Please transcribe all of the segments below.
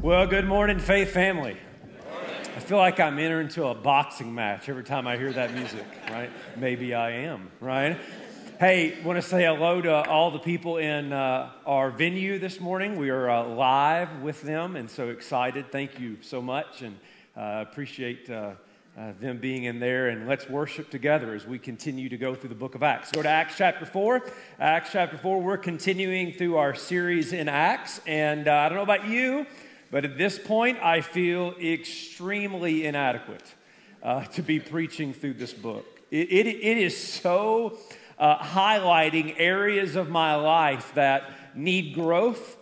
Well, good morning, Faith family. I feel like I'm entering into a boxing match every time I hear that music, right? Maybe I am, right? Hey, want to say hello to all the people in uh, our venue this morning. We are uh, live with them and so excited. Thank you so much and uh, appreciate uh, uh, them being in there. And let's worship together as we continue to go through the book of Acts. Go to Acts chapter 4. Acts chapter 4, we're continuing through our series in Acts. And uh, I don't know about you. But at this point, I feel extremely inadequate uh, to be preaching through this book. It, it, it is so uh, highlighting areas of my life that need growth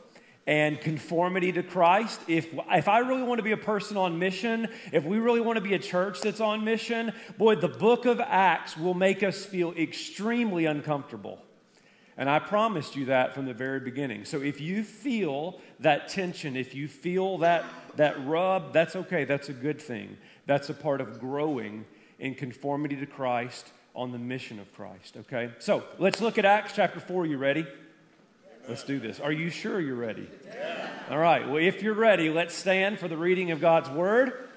and conformity to Christ. If, if I really want to be a person on mission, if we really want to be a church that's on mission, boy, the book of Acts will make us feel extremely uncomfortable. And I promised you that from the very beginning. So if you feel that tension, if you feel that, that rub, that's okay. That's a good thing. That's a part of growing in conformity to Christ on the mission of Christ, okay? So let's look at Acts chapter 4. You ready? Let's do this. Are you sure you're ready? All right. Well, if you're ready, let's stand for the reading of God's word.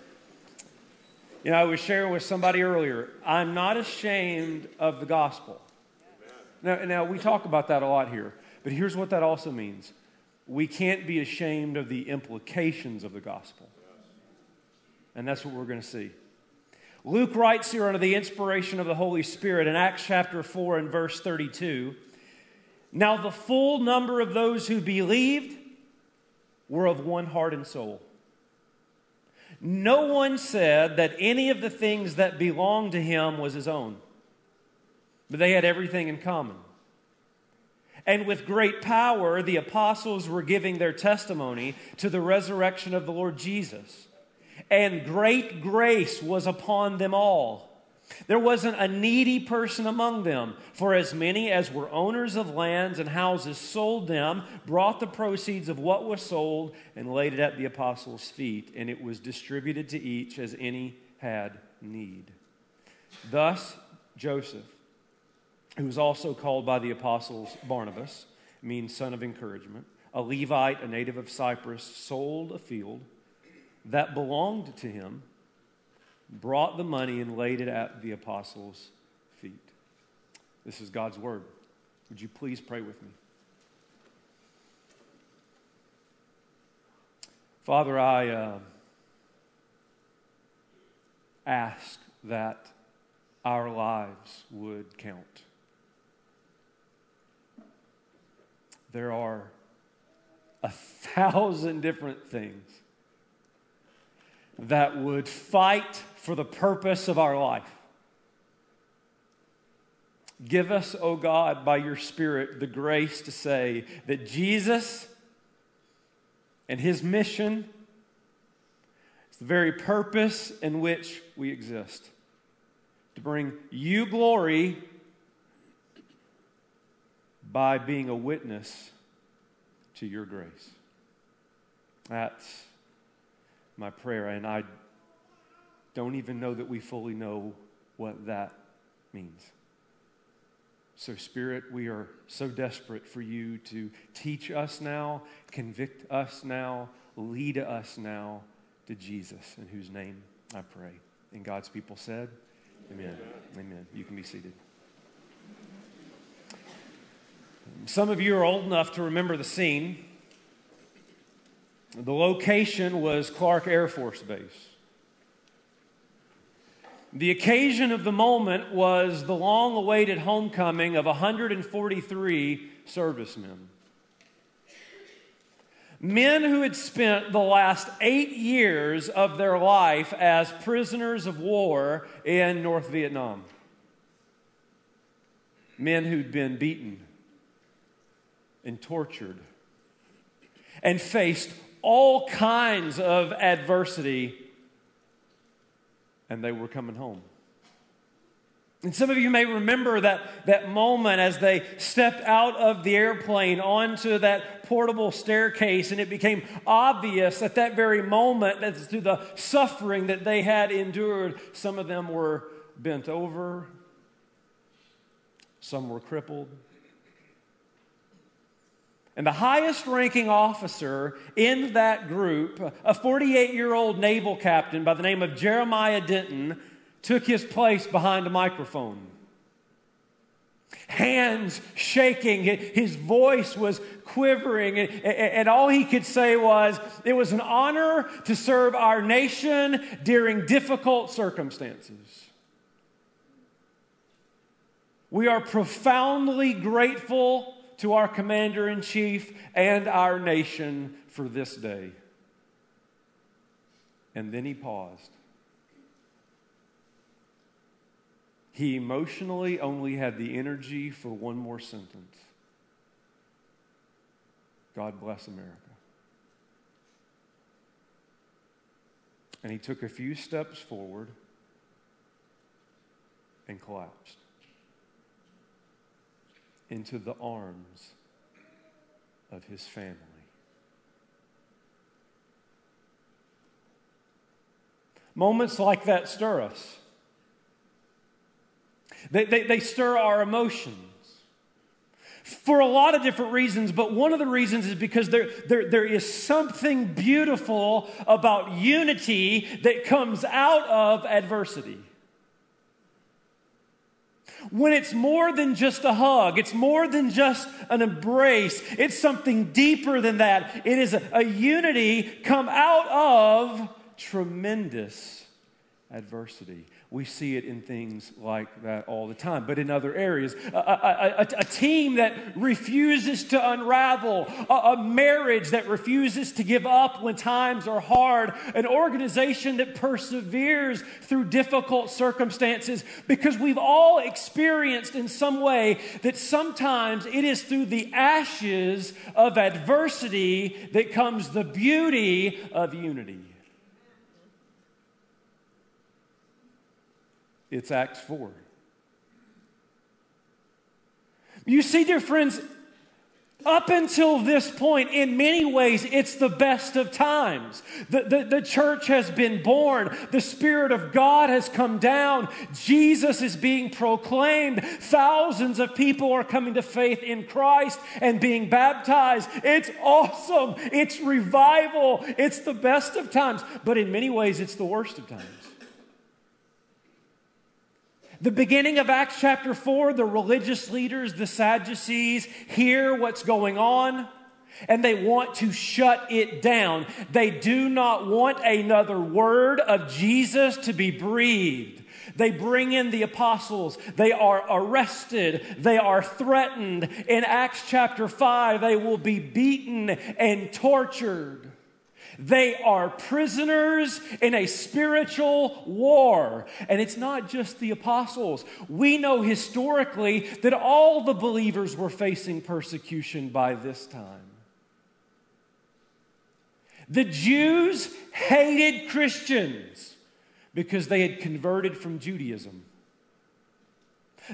You know, I was sharing with somebody earlier. I'm not ashamed of the gospel. Now, now, we talk about that a lot here, but here's what that also means we can't be ashamed of the implications of the gospel. And that's what we're going to see. Luke writes here under the inspiration of the Holy Spirit in Acts chapter 4 and verse 32 Now the full number of those who believed were of one heart and soul. No one said that any of the things that belonged to him was his own but they had everything in common. And with great power, the apostles were giving their testimony to the resurrection of the Lord Jesus. And great grace was upon them all. There wasn't a needy person among them, for as many as were owners of lands and houses sold them, brought the proceeds of what was sold, and laid it at the apostles' feet, and it was distributed to each as any had need. Thus, Joseph who was also called by the apostles Barnabas, means son of encouragement, a Levite, a native of Cyprus, sold a field that belonged to him, brought the money, and laid it at the apostles' feet. This is God's word. Would you please pray with me? Father, I uh, ask that our lives would count. There are a thousand different things that would fight for the purpose of our life. Give us, O oh God, by your Spirit, the grace to say that Jesus and his mission is the very purpose in which we exist to bring you glory by being a witness to your grace. That's my prayer, and I don't even know that we fully know what that means. So, Spirit, we are so desperate for you to teach us now, convict us now, lead us now to Jesus, in whose name I pray. And God's people said, Amen. Amen. Amen. You can be seated. Some of you are old enough to remember the scene. The location was Clark Air Force Base. The occasion of the moment was the long awaited homecoming of 143 servicemen. Men who had spent the last eight years of their life as prisoners of war in North Vietnam. Men who'd been beaten and tortured and faced all kinds of adversity, and they were coming home. And some of you may remember that, that moment as they stepped out of the airplane onto that portable staircase, and it became obvious at that very moment that through the suffering that they had endured, some of them were bent over, some were crippled, And the highest ranking officer in that group, a 48 year old naval captain by the name of Jeremiah Denton, took his place behind a microphone. Hands shaking, his voice was quivering, and, all he could say was, It was an honor to serve our nation during difficult circumstances. We are profoundly grateful to our commander in chief and our nation for this day. And then he paused. He emotionally only had the energy for one more sentence God bless America. And he took a few steps forward and collapsed into the arms of his family. Moments like that stir us. They, they, they, stir our emotions for a lot of different reasons, but one of the reasons is because there, there, there is something beautiful about unity that comes out of adversity when it's more than just a hug, it's more than just an embrace, it's something deeper than that. It is a, a unity come out of tremendous adversity. We see it in things like that all the time, but in other areas. A, a, a, a team that refuses to unravel, a, marriage that refuses to give up when times are hard, an organization that perseveres through difficult circumstances, because we've all experienced in some way that sometimes it is through the ashes of adversity that comes the beauty of unity. It's Acts 4. You see, dear friends, up until this point, in many ways, it's the best of times. The, the, the, church has been born. The Spirit of God has come down. Jesus is being proclaimed. Thousands of people are coming to faith in Christ and being baptized. It's awesome. It's revival. It's the best of times. But in many ways, it's the worst of times. The beginning of Acts chapter 4, the religious leaders, the Sadducees, hear what's going on and they want to shut it down. They do not want another word of Jesus to be breathed. They bring in the apostles. They are arrested. They are threatened. In Acts chapter 5, they will be beaten and tortured. They are prisoners in a spiritual war. And it's not just the apostles. We know historically that all the believers were facing persecution by this time. The Jews hated Christians because they had converted from Judaism.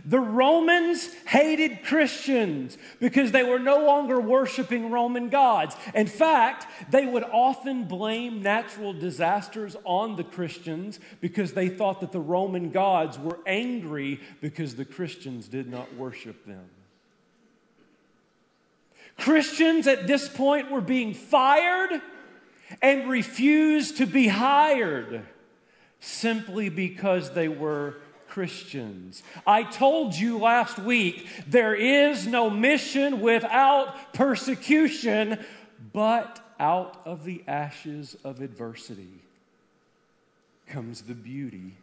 The Romans hated Christians because they were no longer worshiping Roman gods. In fact, they would often blame natural disasters on the Christians because they thought that the Roman gods were angry because the Christians did not worship them. Christians at this point were being fired and refused to be hired simply because they were Christians. I told you last week there is no mission without persecution, but out of the ashes of adversity comes the beauty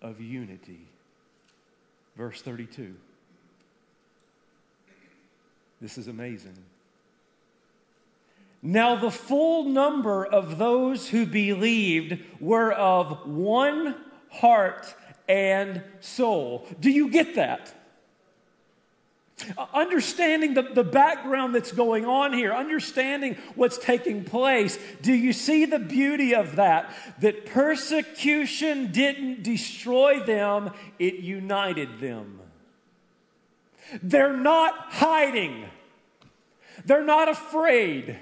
of unity. Verse 32. This is amazing. Now, the full number of those who believed were of one heart, and soul. Do you get that? Uh, understanding the, the background that's going on here, understanding what's taking place, do you see the beauty of that? That persecution didn't destroy them, it united them. They're not hiding, they're not afraid,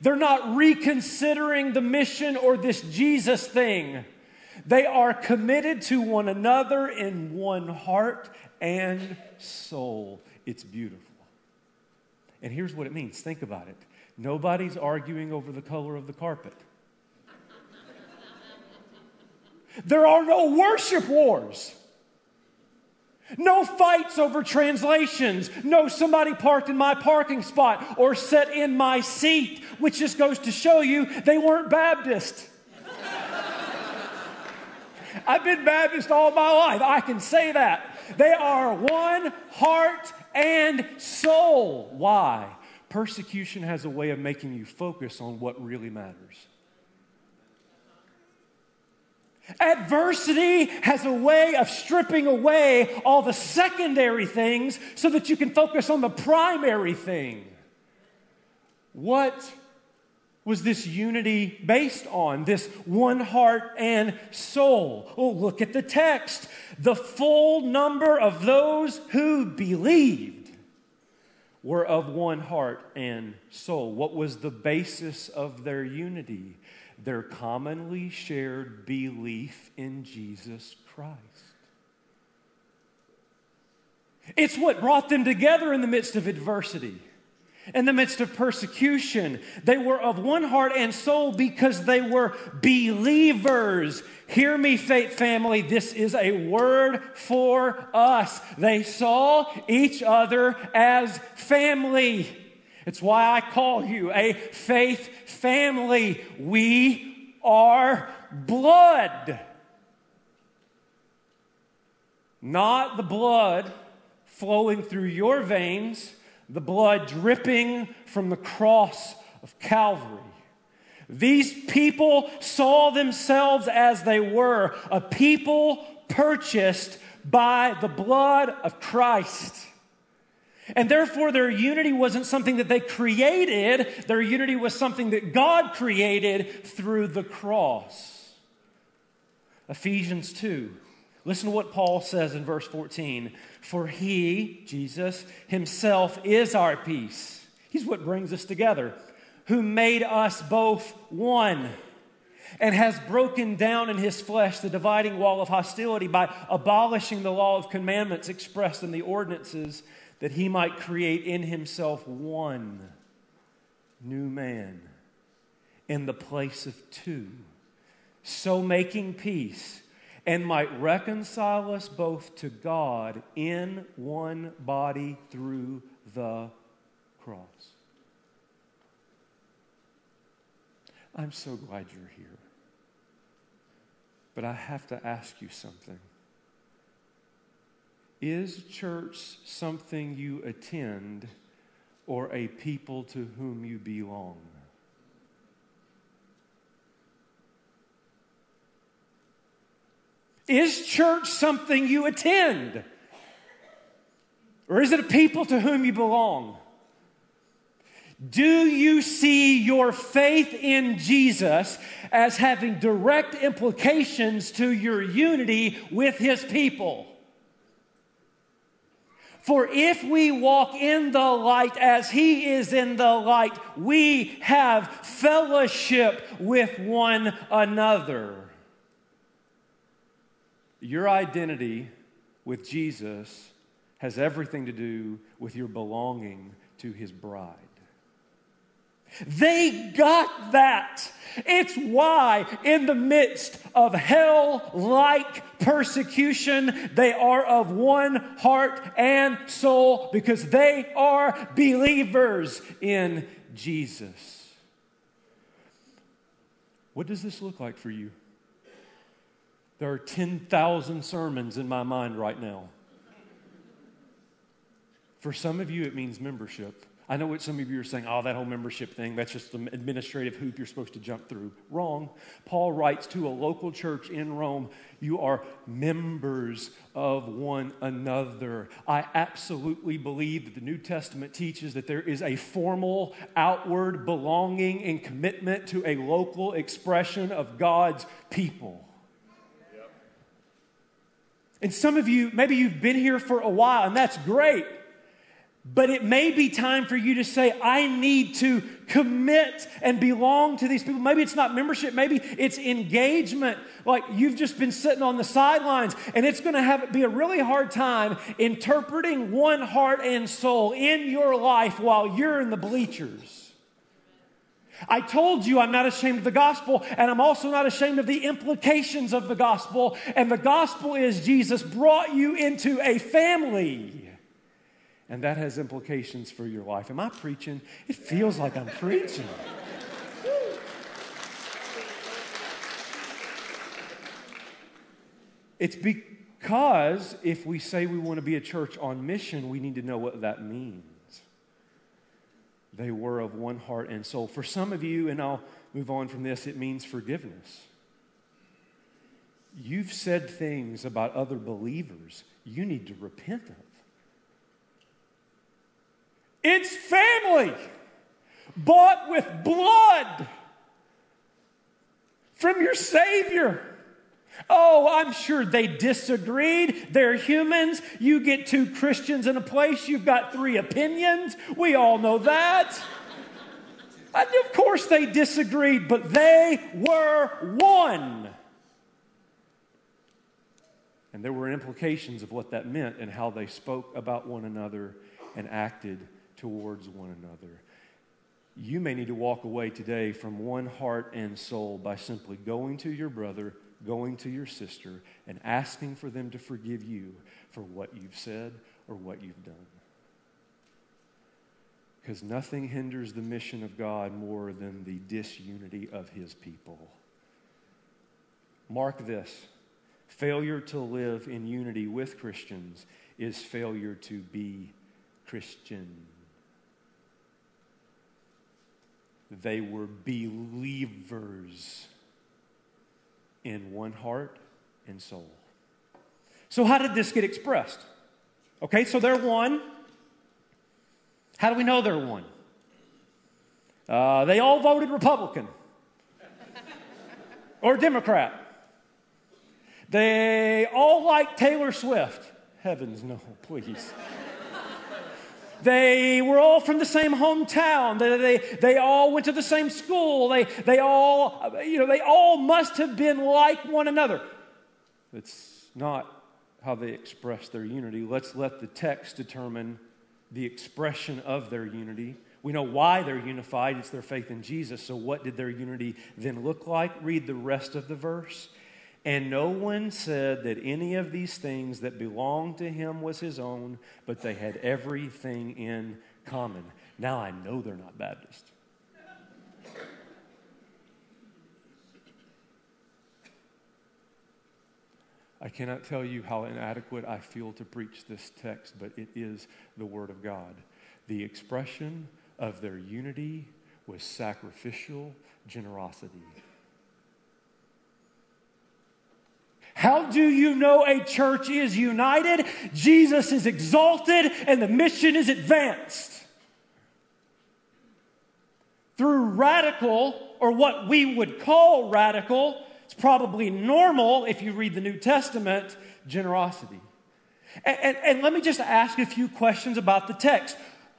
they're not reconsidering the mission or this Jesus thing. They are committed to one another in one heart and soul. It's beautiful. And here's what it means think about it nobody's arguing over the color of the carpet. There are no worship wars. No fights over translations. No somebody parked in my parking spot or sat in my seat, which just goes to show you they weren't Baptist. I've been Baptist all my life. I can say that. They are one heart and soul. Why? Persecution has a way of making you focus on what really matters. Adversity has a way of stripping away all the secondary things so that you can focus on the primary thing. What was this unity based on? This one heart and soul. Oh, look at the text. The full number of those who believed were of one heart and soul. What was the basis of their unity? their commonly shared belief in Jesus Christ. It's what brought them together in the midst of adversity, in the midst of persecution. They were of one heart and soul because they were believers. Hear me, faith family, this is a word for us. They saw each other as family. It's why I call you a faith family. We are blood. Not the blood flowing through your veins, the blood dripping from the cross of Calvary. These people saw themselves as they were a people purchased by the blood of Christ. And therefore, their unity wasn't something that they created, their unity was something that God created through the cross. Ephesians 2. Listen to what Paul says in verse 14. For he, Jesus, himself is our peace. He's what brings us together, who made us both one and has broken down in his flesh the dividing wall of hostility by abolishing the law of commandments expressed in the ordinances that he might create in himself one new man in the place of two, so making peace, and might reconcile us both to God in one body through the cross. I'm so glad you're here. But I have to ask you something. Is church something you attend or a people to whom you belong? Is church something you attend? Or is it a people to whom you belong? Do you see your faith in Jesus as having direct implications to your unity with his people? For if we walk in the light as he is in the light, we have fellowship with one another. Your identity with Jesus has everything to do with your belonging to his bride. They got that. It's why, in the midst of hell like persecution, they are of one heart and soul because they are believers in Jesus. What does this look like for you? There are 10,000 sermons in my mind right now. For some of you, it means membership. I know what some of you are saying, oh, that whole membership thing, that's just an administrative hoop you're supposed to jump through. Wrong. Paul writes to a local church in Rome, you are members of one another. I absolutely believe that the New Testament teaches that there is a formal outward belonging and commitment to a local expression of God's people. And some of you, maybe you've been here for a while, and that's great. But it may be time for you to say, I need to commit and belong to these people. Maybe it's not membership, maybe it's engagement. Like you've just been sitting on the sidelines, and it's going to have be a really hard time interpreting one heart and soul in your life while you're in the bleachers. I told you I'm not ashamed of the gospel, and I'm also not ashamed of the implications of the gospel. And the gospel is Jesus brought you into a family. And that has implications for your life. Am I preaching? It feels like I'm preaching. It's because if we say we want to be a church on mission, we need to know what that means. They were of one heart and soul. For some of you, and I'll move on from this, it means forgiveness. You've said things about other believers you need to repent of. It's family bought with blood from your Savior. Oh, I'm sure they disagreed. They're humans. You get two Christians in a place, you've got three opinions. We all know that. And of course, they disagreed, but they were one. And there were implications of what that meant and how they spoke about one another and acted towards one another. You may need to walk away today from one heart and soul by simply going to your brother going to your sister and asking for them to forgive you for what you've said or what you've done. Because nothing hinders the mission of God more than the disunity of his people. Mark this failure to live in unity with Christians is failure to be Christian. They were believers in one heart and soul. So, how did this get expressed? Okay, so they're one. How do we know they're one? Uh, they all voted Republican or Democrat. They all like Taylor Swift. Heavens, no, please. They were all from the same hometown. They, they, they all went to the same school. They, they, all, you know, they all must have been like one another. It's not how they express their unity. Let's let the text determine the expression of their unity. We know why they're unified. It's their faith in Jesus. So, what did their unity then look like? Read the rest of the verse. And no one said that any of these things that belonged to him was his own, but they had everything in common. Now I know they're not Baptist. I cannot tell you how inadequate I feel to preach this text, but it is the Word of God. The expression of their unity was sacrificial generosity. How do you know a church is united? Jesus is exalted and the mission is advanced. Through radical, or what we would call radical, it's probably normal if you read the New Testament, generosity. And, and, and let me just ask a few questions about the text.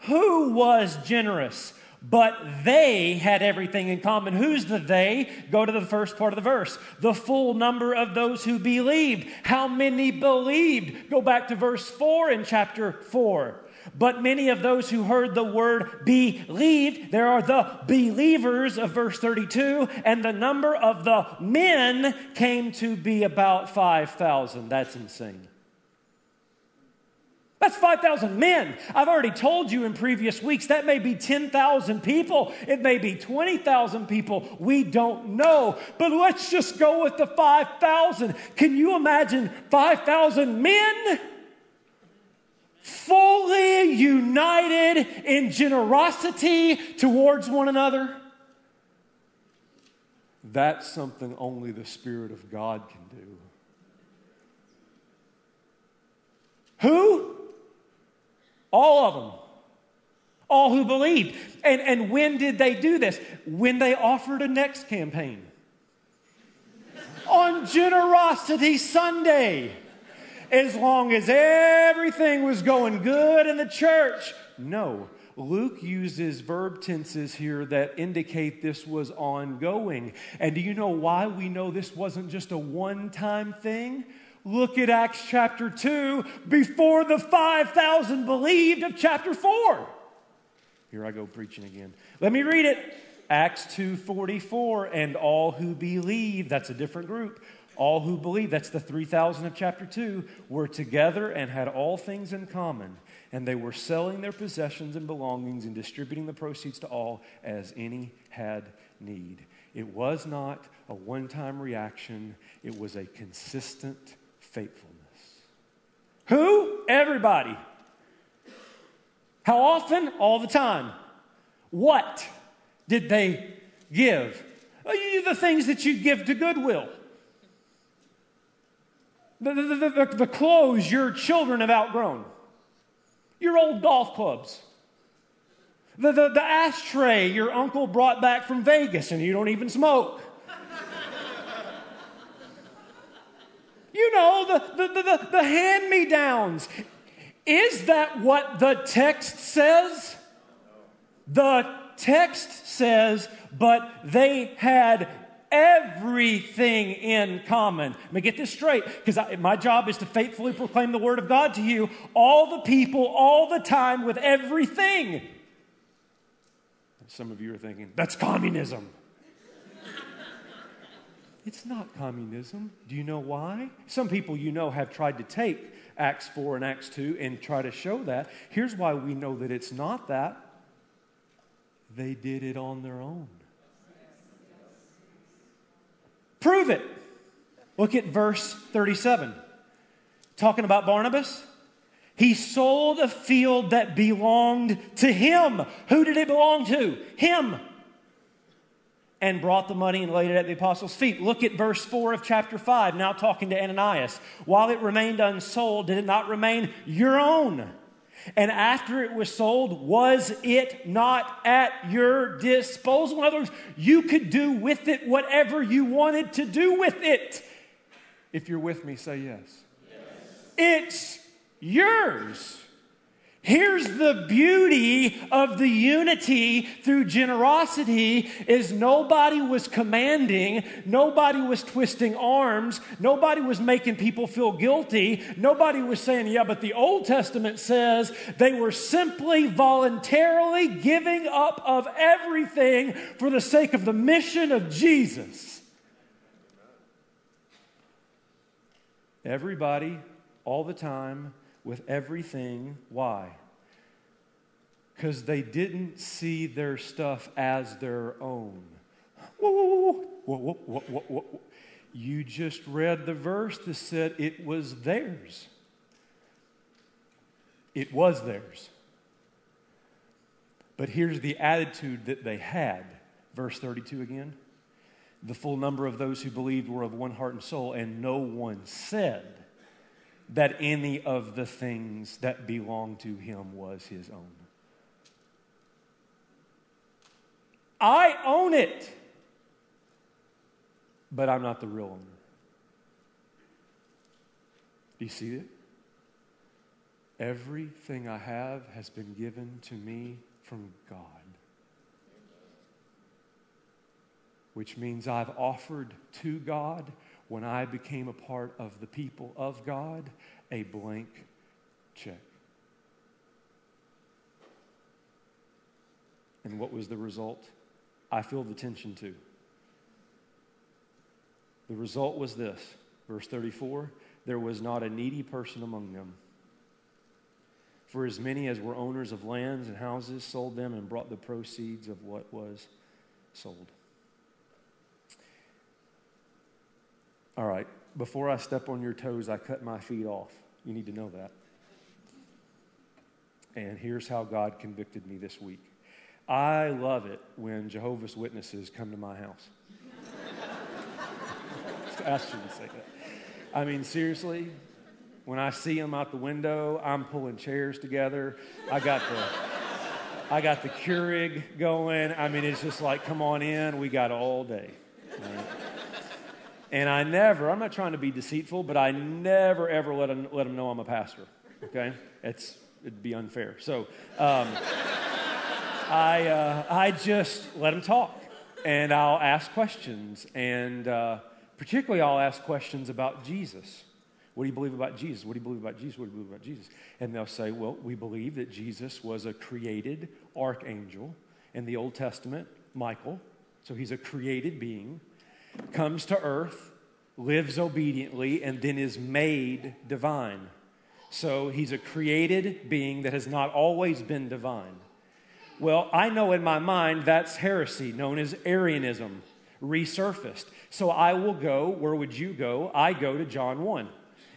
Who was generous? But they had everything in common. Who's the they? Go to the first part of the verse. The full number of those who believed. How many believed? Go back to verse 4 in chapter 4. But many of those who heard the word believed, there are the believers of verse 32, and the number of the men came to be about 5,000. That's insane. That's 5,000 men. I've already told you in previous weeks that may be 10,000 people. It may be 20,000 people. We don't know. But let's just go with the 5,000. Can you imagine 5,000 men? Fully united in generosity towards one another. That's something only the Spirit of God can do. Who? All of them. All who believed. And, and when did they do this? When they offered a next campaign. On Generosity Sunday. As long as everything was going good in the church, No. Luke uses verb tenses here that indicate this was ongoing. And do you know why we know this wasn't just a one time thing? Look at Acts chapter 2 before the 5,000 believed of chapter 4. Here I go preaching again. Let me read it. Acts 2:44 and all who believe, that's a different group. All who believe, that's the 3,000 of chapter 2, were together and had all things in common. And they were selling their possessions and belongings and distributing the proceeds to all as any had need. It was not a one time reaction, it was a consistent faithfulness. Who? Everybody. How often? All the time. What did they give? The things that you give to Goodwill. The, the, the, the, clothes your children have outgrown. Your old golf clubs. The, the, the ashtray your uncle brought back from Vegas and you don't even smoke. Know, the, the, the, the hand me downs. Is that what the text says? The text says, but they had everything in common. Let me get this straight because my job is to faithfully proclaim the word of God to you, all the people, all the time, with everything. Some of you are thinking, that's communism. It's not communism. Do you know why? Some people you know have tried to take Acts 4 and Acts 2 and try to show that. Here's why we know that it's not that they did it on their own. Prove it. Look at verse 37. Talking about Barnabas. He sold a field that belonged to him. Who did it belong to? Him and brought the money and laid it at the apostles' feet. Look at verse 4 of chapter 5, now talking to Ananias. While it remained unsold, did it not remain your own? And after it was sold, was it not at your disposal? In other words, you could do with it whatever you wanted to do with it. If you're with me, say yes. yes. It's yours. Here's the beauty of the unity through generosity is nobody was commanding, nobody was twisting arms, nobody was making people feel guilty, nobody was saying, yeah, but the Old Testament says they were simply voluntarily giving up of everything for the sake of the mission of Jesus. Everybody, all the time, with everything. Why? Because they didn't see their stuff as their own. Whoa, whoa, whoa, you just read the verse that said it was theirs. It was theirs. But here's the attitude that they had. Verse 32 again. The full number of those who believed were of one heart and soul, and no one said, that any of the things that belonged to him was his own. I own it, but I'm not the real owner. Do you see it? Everything I have has been given to me from God. Which means I've offered to God when I became a part of the people of God, a blank check. And what was the result? I feel the tension too. The result was this verse 34 there was not a needy person among them. For as many as were owners of lands and houses sold them and brought the proceeds of what was sold. All right, before I step on your toes, I cut my feet off. You need to know that. And here's how God convicted me this week. I love it when Jehovah's Witnesses come to my house. I shouldn't say that. I mean, seriously, when I see them out the window, I'm pulling chairs together. I got the. I got the Keurig going. I mean, it's just like, come on in. We got all day. Right? And I never, I'm not trying to be deceitful, but I never, ever let them, let them know I'm a pastor. Okay? It's, it'd be unfair. So um, I, uh, I just let them talk and I'll ask questions. And uh, particularly, I'll ask questions about Jesus. What do you believe about Jesus? What do you believe about Jesus? What do you believe about Jesus? And they'll say, Well, we believe that Jesus was a created archangel in the Old Testament, Michael. So he's a created being, comes to earth, lives obediently, and then is made divine. So he's a created being that has not always been divine. Well, I know in my mind that's heresy, known as Arianism, resurfaced. So I will go, where would you go? I go to John 1.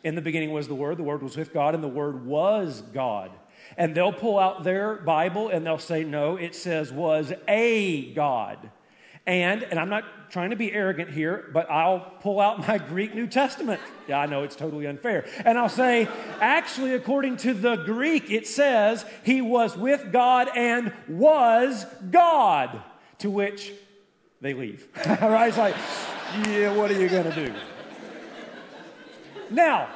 In the beginning was the Word, the Word was with God, and the Word was God. And they'll pull out their Bible and they'll say, no, it says was a God. And, and I'm not trying to be arrogant here, but I'll pull out my Greek New Testament. Yeah, I know it's totally unfair. And I'll say, actually, according to the Greek, it says he was with God and was God, to which they leave. right? It's like, yeah, what are you going to do? Now,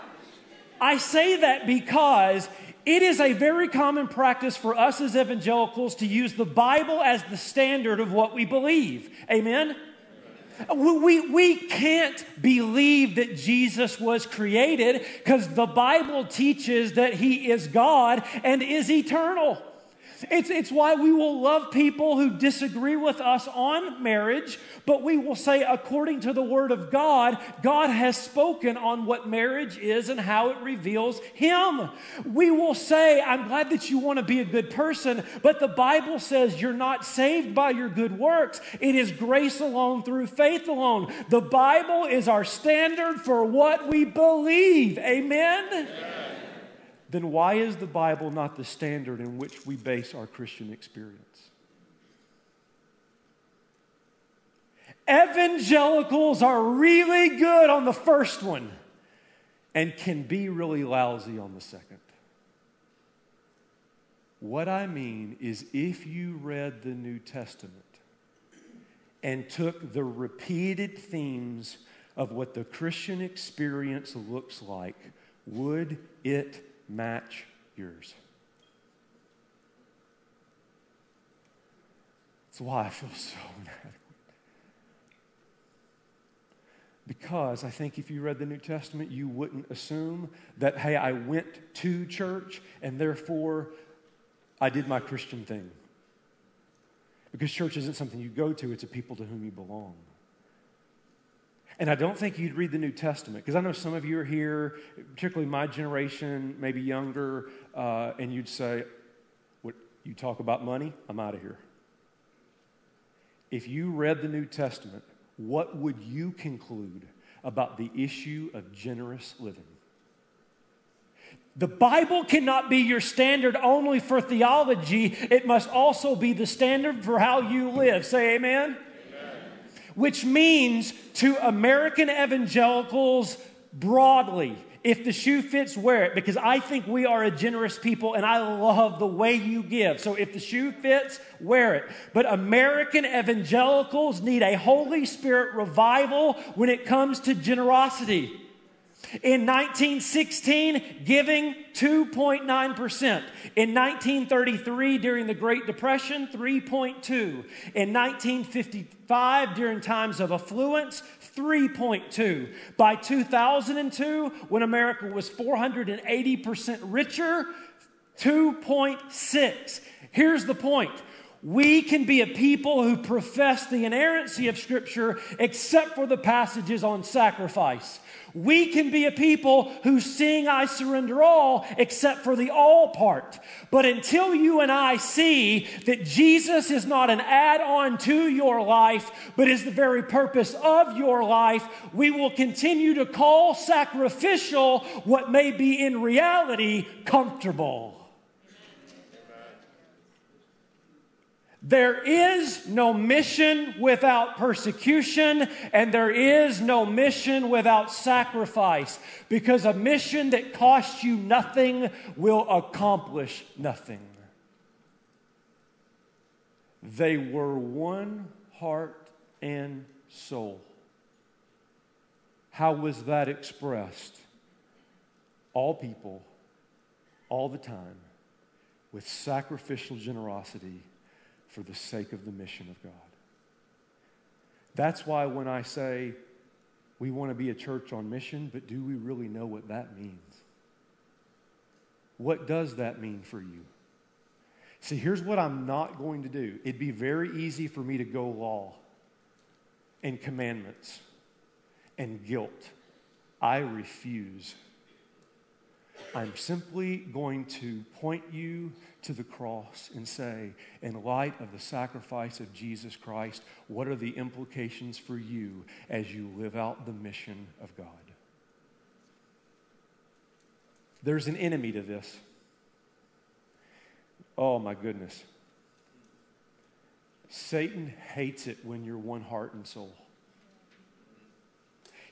I say that because it is a very common practice for us as evangelicals to use the Bible as the standard of what we believe. Amen? We, we can't believe that Jesus was created because the Bible teaches that he is God and is eternal. It's, it's why we will love people who disagree with us on marriage, but we will say, according to the Word of God, God has spoken on what marriage is and how it reveals Him. We will say, I'm glad that you want to be a good person, but the Bible says you're not saved by your good works. It is grace alone through faith alone. The Bible is our standard for what we believe. Amen? Amen then why is the Bible not the standard in which we base our Christian experience? Evangelicals are really good on the first one and can be really lousy on the second. What I mean is, if you read the New Testament and took the repeated themes of what the Christian experience looks like, would it match yours. That's why I feel so inadequate. Because I think if you read the New Testament, you wouldn't assume that, hey, I went to church and therefore I did my Christian thing. Because church isn't something you go to, it's a people to whom you belong. And I don't think you'd read the New Testament because I know some of you are here, particularly my generation, maybe younger, uh, and you'd say, what, You talk about money? I'm out of here. If you read the New Testament, what would you conclude about the issue of generous living? The Bible cannot be your standard only for theology, it must also be the standard for how you live. Say amen which means to American evangelicals broadly, if the shoe fits, wear it because I think we are a generous people and I love the way you give. So if the shoe fits, wear it. But American evangelicals need a Holy Spirit revival when it comes to generosity. In 1916, giving 2.9%. In 1933, during the Great Depression, 3.2. In 1955, during times of affluence, 3.2. By 2002, when America was 480% richer, 2.6. Here's the point. We can be a people who profess the inerrancy of Scripture except for the passages on sacrifice. We can be a people who sing, I surrender all, except for the all part. But until you and I see that Jesus is not an add on to your life, but is the very purpose of your life, we will continue to call sacrificial what may be in reality comfortable. There is no mission without persecution, and there is no mission without sacrifice, because a mission that costs you nothing will accomplish nothing. They were one heart and soul. How was that expressed? All people, all the time, with sacrificial generosity for the sake of the mission of God. That's why when I say we want to be a church on mission, but do we really know what that means? What does that mean for you? See, here's what I'm not going to do. It'd be very easy for me to go law and commandments and guilt. I refuse. I'm simply going to point you to the cross and say, in light of the sacrifice of Jesus Christ, what are the implications for you as you live out the mission of God? There's an enemy to this. Oh, my goodness. Satan hates it when you're one heart and soul.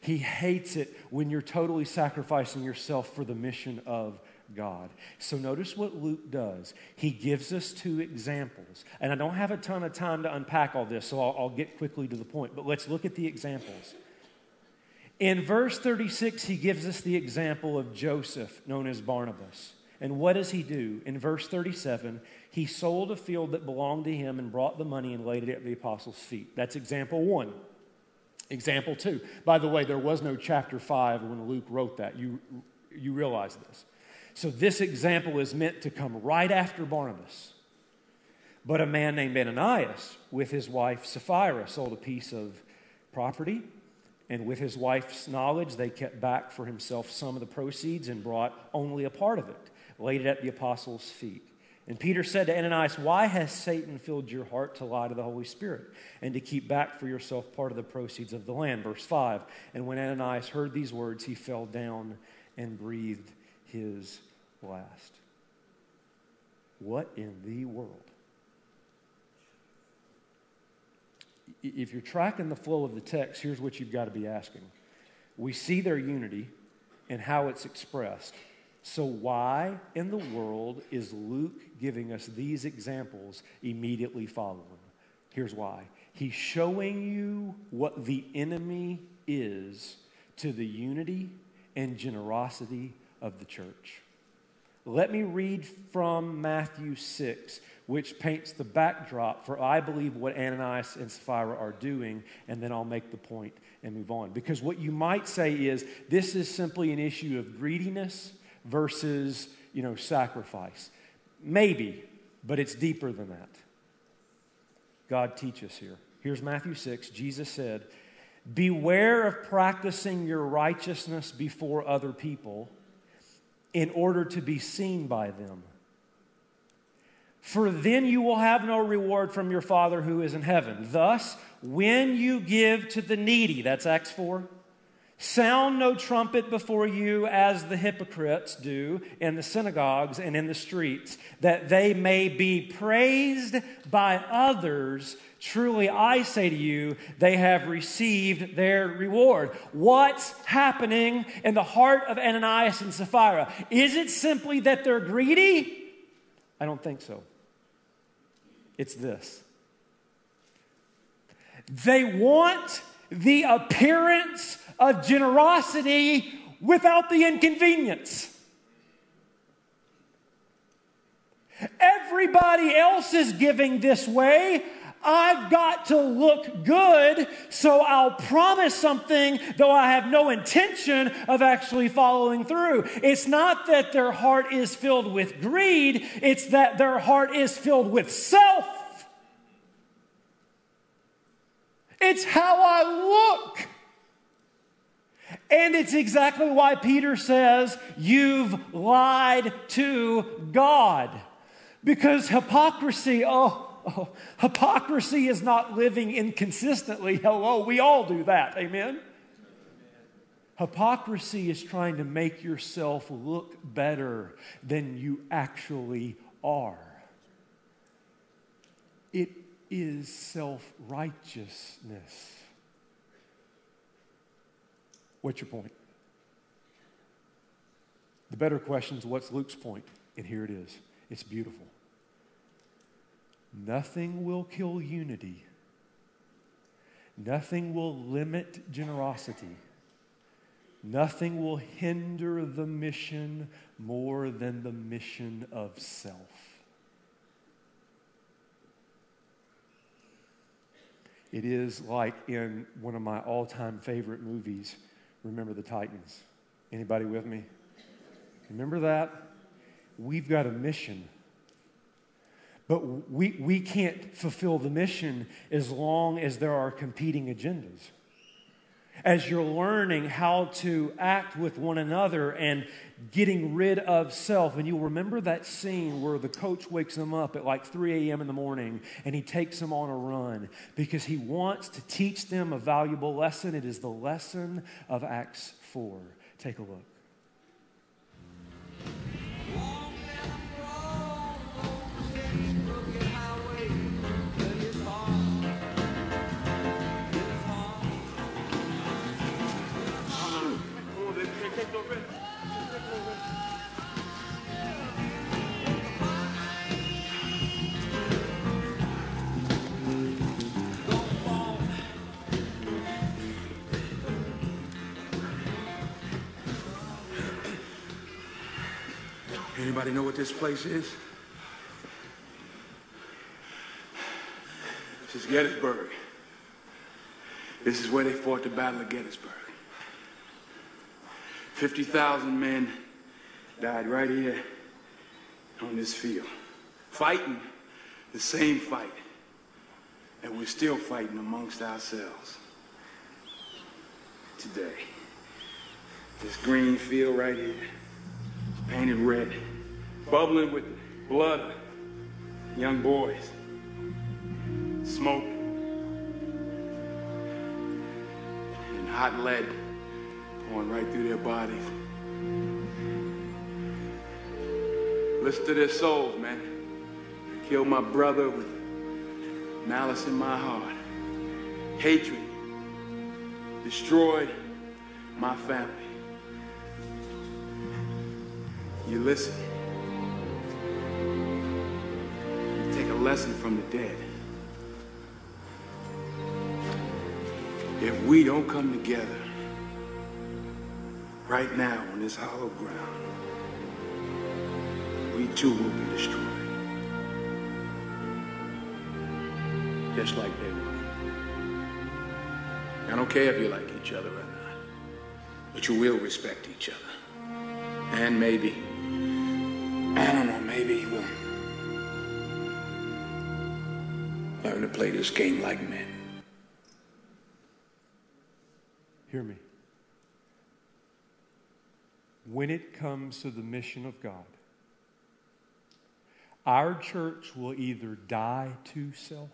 He hates it when you're totally sacrificing yourself for the mission of God. So notice what Luke does. He gives us two examples. And I don't have a ton of time to unpack all this, so I'll, I'll get quickly to the point. But let's look at the examples. In verse 36, he gives us the example of Joseph, known as Barnabas. And what does he do? In verse 37, he sold a field that belonged to him and brought the money and laid it at the apostles' feet. That's example one. Example two. By the way, there was no chapter five when Luke wrote that. You, you realize this. So this example is meant to come right after Barnabas. But a man named Ananias, with his wife Sapphira, sold a piece of property. And with his wife's knowledge, they kept back for himself some of the proceeds and brought only a part of it, laid it at the apostles' feet. And Peter said to Ananias, Why has Satan filled your heart to lie to the Holy Spirit and to keep back for yourself part of the proceeds of the land? Verse 5. And when Ananias heard these words, he fell down and breathed his last. What in the world? If you're tracking the flow of the text, here's what you've got to be asking. We see their unity and how it's expressed. So, why in the world is Luke giving us these examples immediately following? Here's why He's showing you what the enemy is to the unity and generosity of the church. Let me read from Matthew 6, which paints the backdrop for, I believe, what Ananias and Sapphira are doing, and then I'll make the point and move on. Because what you might say is this is simply an issue of greediness versus, you know, sacrifice. Maybe, but it's deeper than that. God teach us here. Here's Matthew 6. Jesus said, Beware of practicing your righteousness before other people in order to be seen by them. For then you will have no reward from your Father who is in heaven. Thus, when you give to the needy, that's Acts 4, Sound no trumpet before you as the hypocrites do in the synagogues and in the streets, that they may be praised by others. Truly, I say to you, they have received their reward. What's happening in the heart of Ananias and Sapphira? Is it simply that they're greedy? I don't think so. It's this they want the appearance of generosity without the inconvenience. Everybody else is giving this way. I've got to look good, so I'll promise something, though I have no intention of actually following through. It's not that their heart is filled with greed, it's that their heart is filled with self. It's how I look. And it's exactly why Peter says, You've lied to God. Because hypocrisy, oh, oh, hypocrisy is not living inconsistently. Hello, we all do that. Amen? Hypocrisy is trying to make yourself look better than you actually are. It is self righteousness. What's your point? The better question is what's Luke's point? And here it is. It's beautiful. Nothing will kill unity. Nothing will limit generosity. Nothing will hinder the mission more than the mission of self. It is like in one of my all time favorite movies Remember the Titans. Anybody with me? Remember that? We've got a mission. But we, we can't fulfill the mission as long as there are competing agendas. As you're learning how to act with one another and getting rid of self. And you'll remember that scene where the coach wakes them up at like 3 a.m. in the morning and he takes them on a run because he wants to teach them a valuable lesson. It is the lesson of Acts 4. Take a look. Anybody know what this place is? This is Gettysburg. This is where they fought the Battle of Gettysburg. 50,000 men died right here on this field, fighting the same fight that we're still fighting amongst ourselves today. This green field right here, painted red bubbling with blood, young boys, smoke, and hot lead pouring right through their bodies. Listen to their souls, man. I killed my brother with malice in my heart, hatred, destroyed my family. You listen. Lesson from the dead. If we don't come together right now on this hollow ground, we too will be destroyed. Just like they were. I don't care if you like each other or not, but you will respect each other. And maybe, learn to play this game like men. Hear me. When it comes to the mission of God, our church will either die to self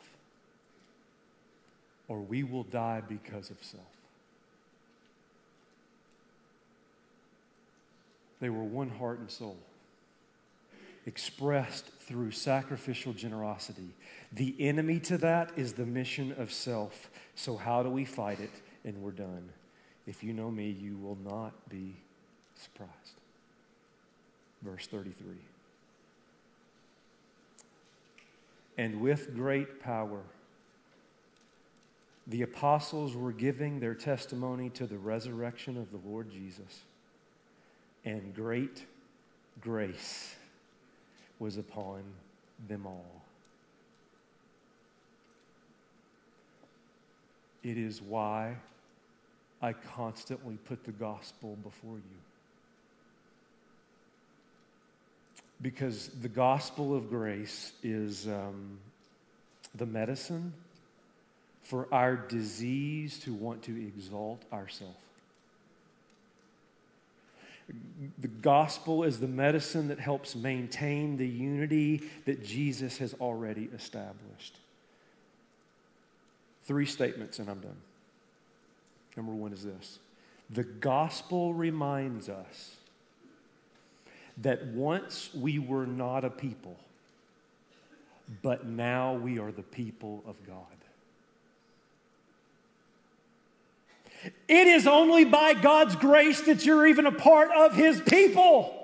or we will die because of self. They were one heart and soul expressed through sacrificial generosity. The enemy to that is the mission of self. So, how do we fight it? And we're done. If you know me, you will not be surprised. Verse 33. And with great power, the apostles were giving their testimony to the resurrection of the Lord Jesus, and great grace was upon them all. It is why I constantly put the gospel before you. Because the gospel of grace is um, the medicine for our disease to want to exalt ourselves. The gospel is the medicine that helps maintain the unity that Jesus has already established. Three statements, and I'm done. Number one is this the gospel reminds us that once we were not a people, but now we are the people of God. It is only by God's grace that you're even a part of His people.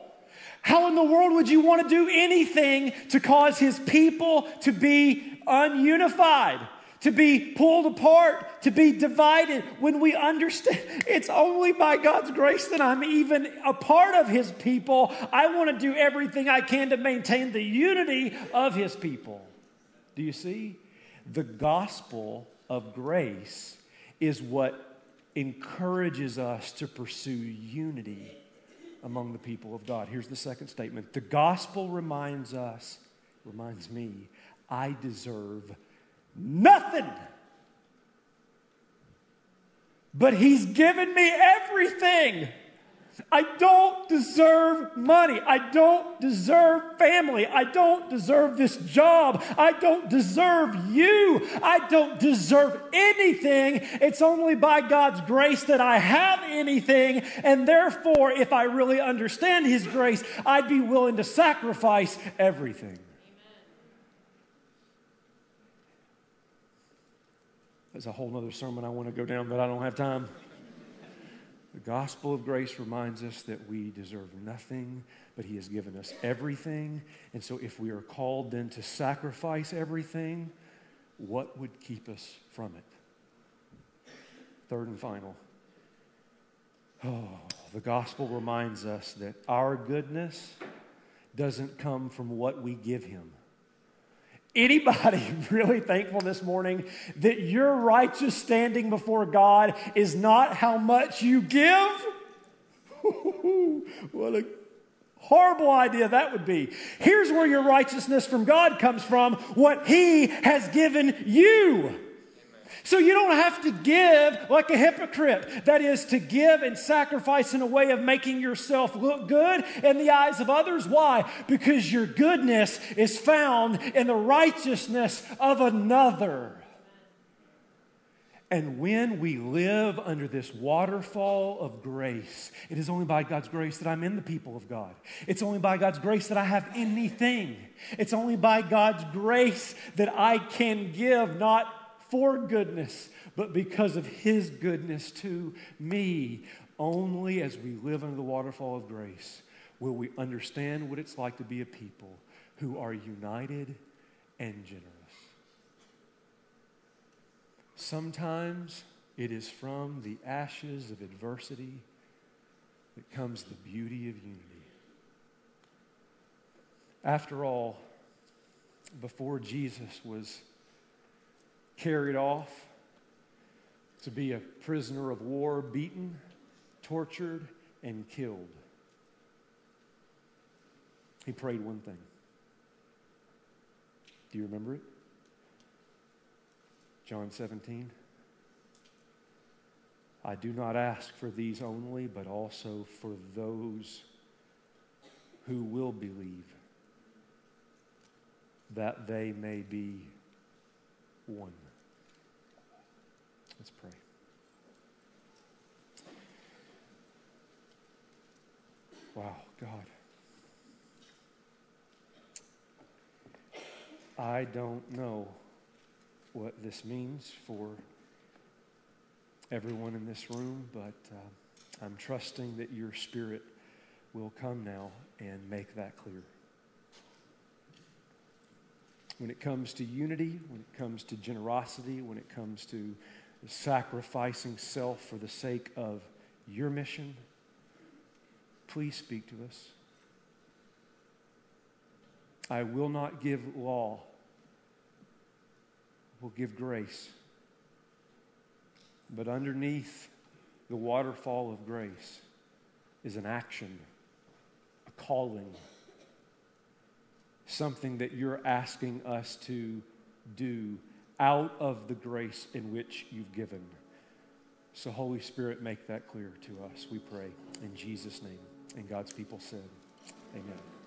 How in the world would you want to do anything to cause His people to be ununified? to be pulled apart, to be divided, when we understand it's only by God's grace that I'm even a part of His people, I want to do everything I can to maintain the unity of His people. Do you see? The gospel of grace is what encourages us to pursue unity among the people of God. Here's the second statement The gospel reminds us, reminds me, I deserve nothing. But He's given me everything. I don't deserve money. I don't deserve family. I don't deserve this job. I don't deserve you. I don't deserve anything. It's only by God's grace that I have anything. And therefore, if I really understand His grace, I'd be willing to sacrifice everything. There's a whole other sermon I want to go down, but I don't have time. The gospel of grace reminds us that we deserve nothing, but He has given us everything. And so, if we are called then to sacrifice everything, what would keep us from it? Third and final. Oh, the gospel reminds us that our goodness doesn't come from what we give Him. Anybody really thankful this morning that your righteous standing before God is not how much you give? what a horrible idea that would be. Here's where your righteousness from God comes from what He has given you. So you don't have to give like a hypocrite. That is, to give and sacrifice in a way of making yourself look good in the eyes of others. Why? Because your goodness is found in the righteousness of another. And when we live under this waterfall of grace, it is only by God's grace that I'm in the people of God. It's only by God's grace that I have anything. It's only by God's grace that I can give, not for goodness, but because of His goodness to me. Only as we live under the waterfall of grace will we understand what it's like to be a people who are united and generous. Sometimes it is from the ashes of adversity that comes the beauty of unity. After all, before Jesus was carried off to be a prisoner of war, beaten, tortured, and killed. He prayed one thing. Do you remember it? John 17. I do not ask for these only, but also for those who will believe, that they may be one. Let's pray. Wow, God. I don't know what this means for everyone in this room, but uh, I'm trusting that your spirit will come now and make that clear. When it comes to unity, when it comes to generosity, when it comes to sacrificing self for the sake of your mission, please speak to us. I will not give law, will give grace. But underneath the waterfall of grace is an action, a calling, something that you're asking us to do out of the grace in which you've given. So, Holy Spirit, make that clear to us, we pray. In Jesus' name. And God's people said, Amen.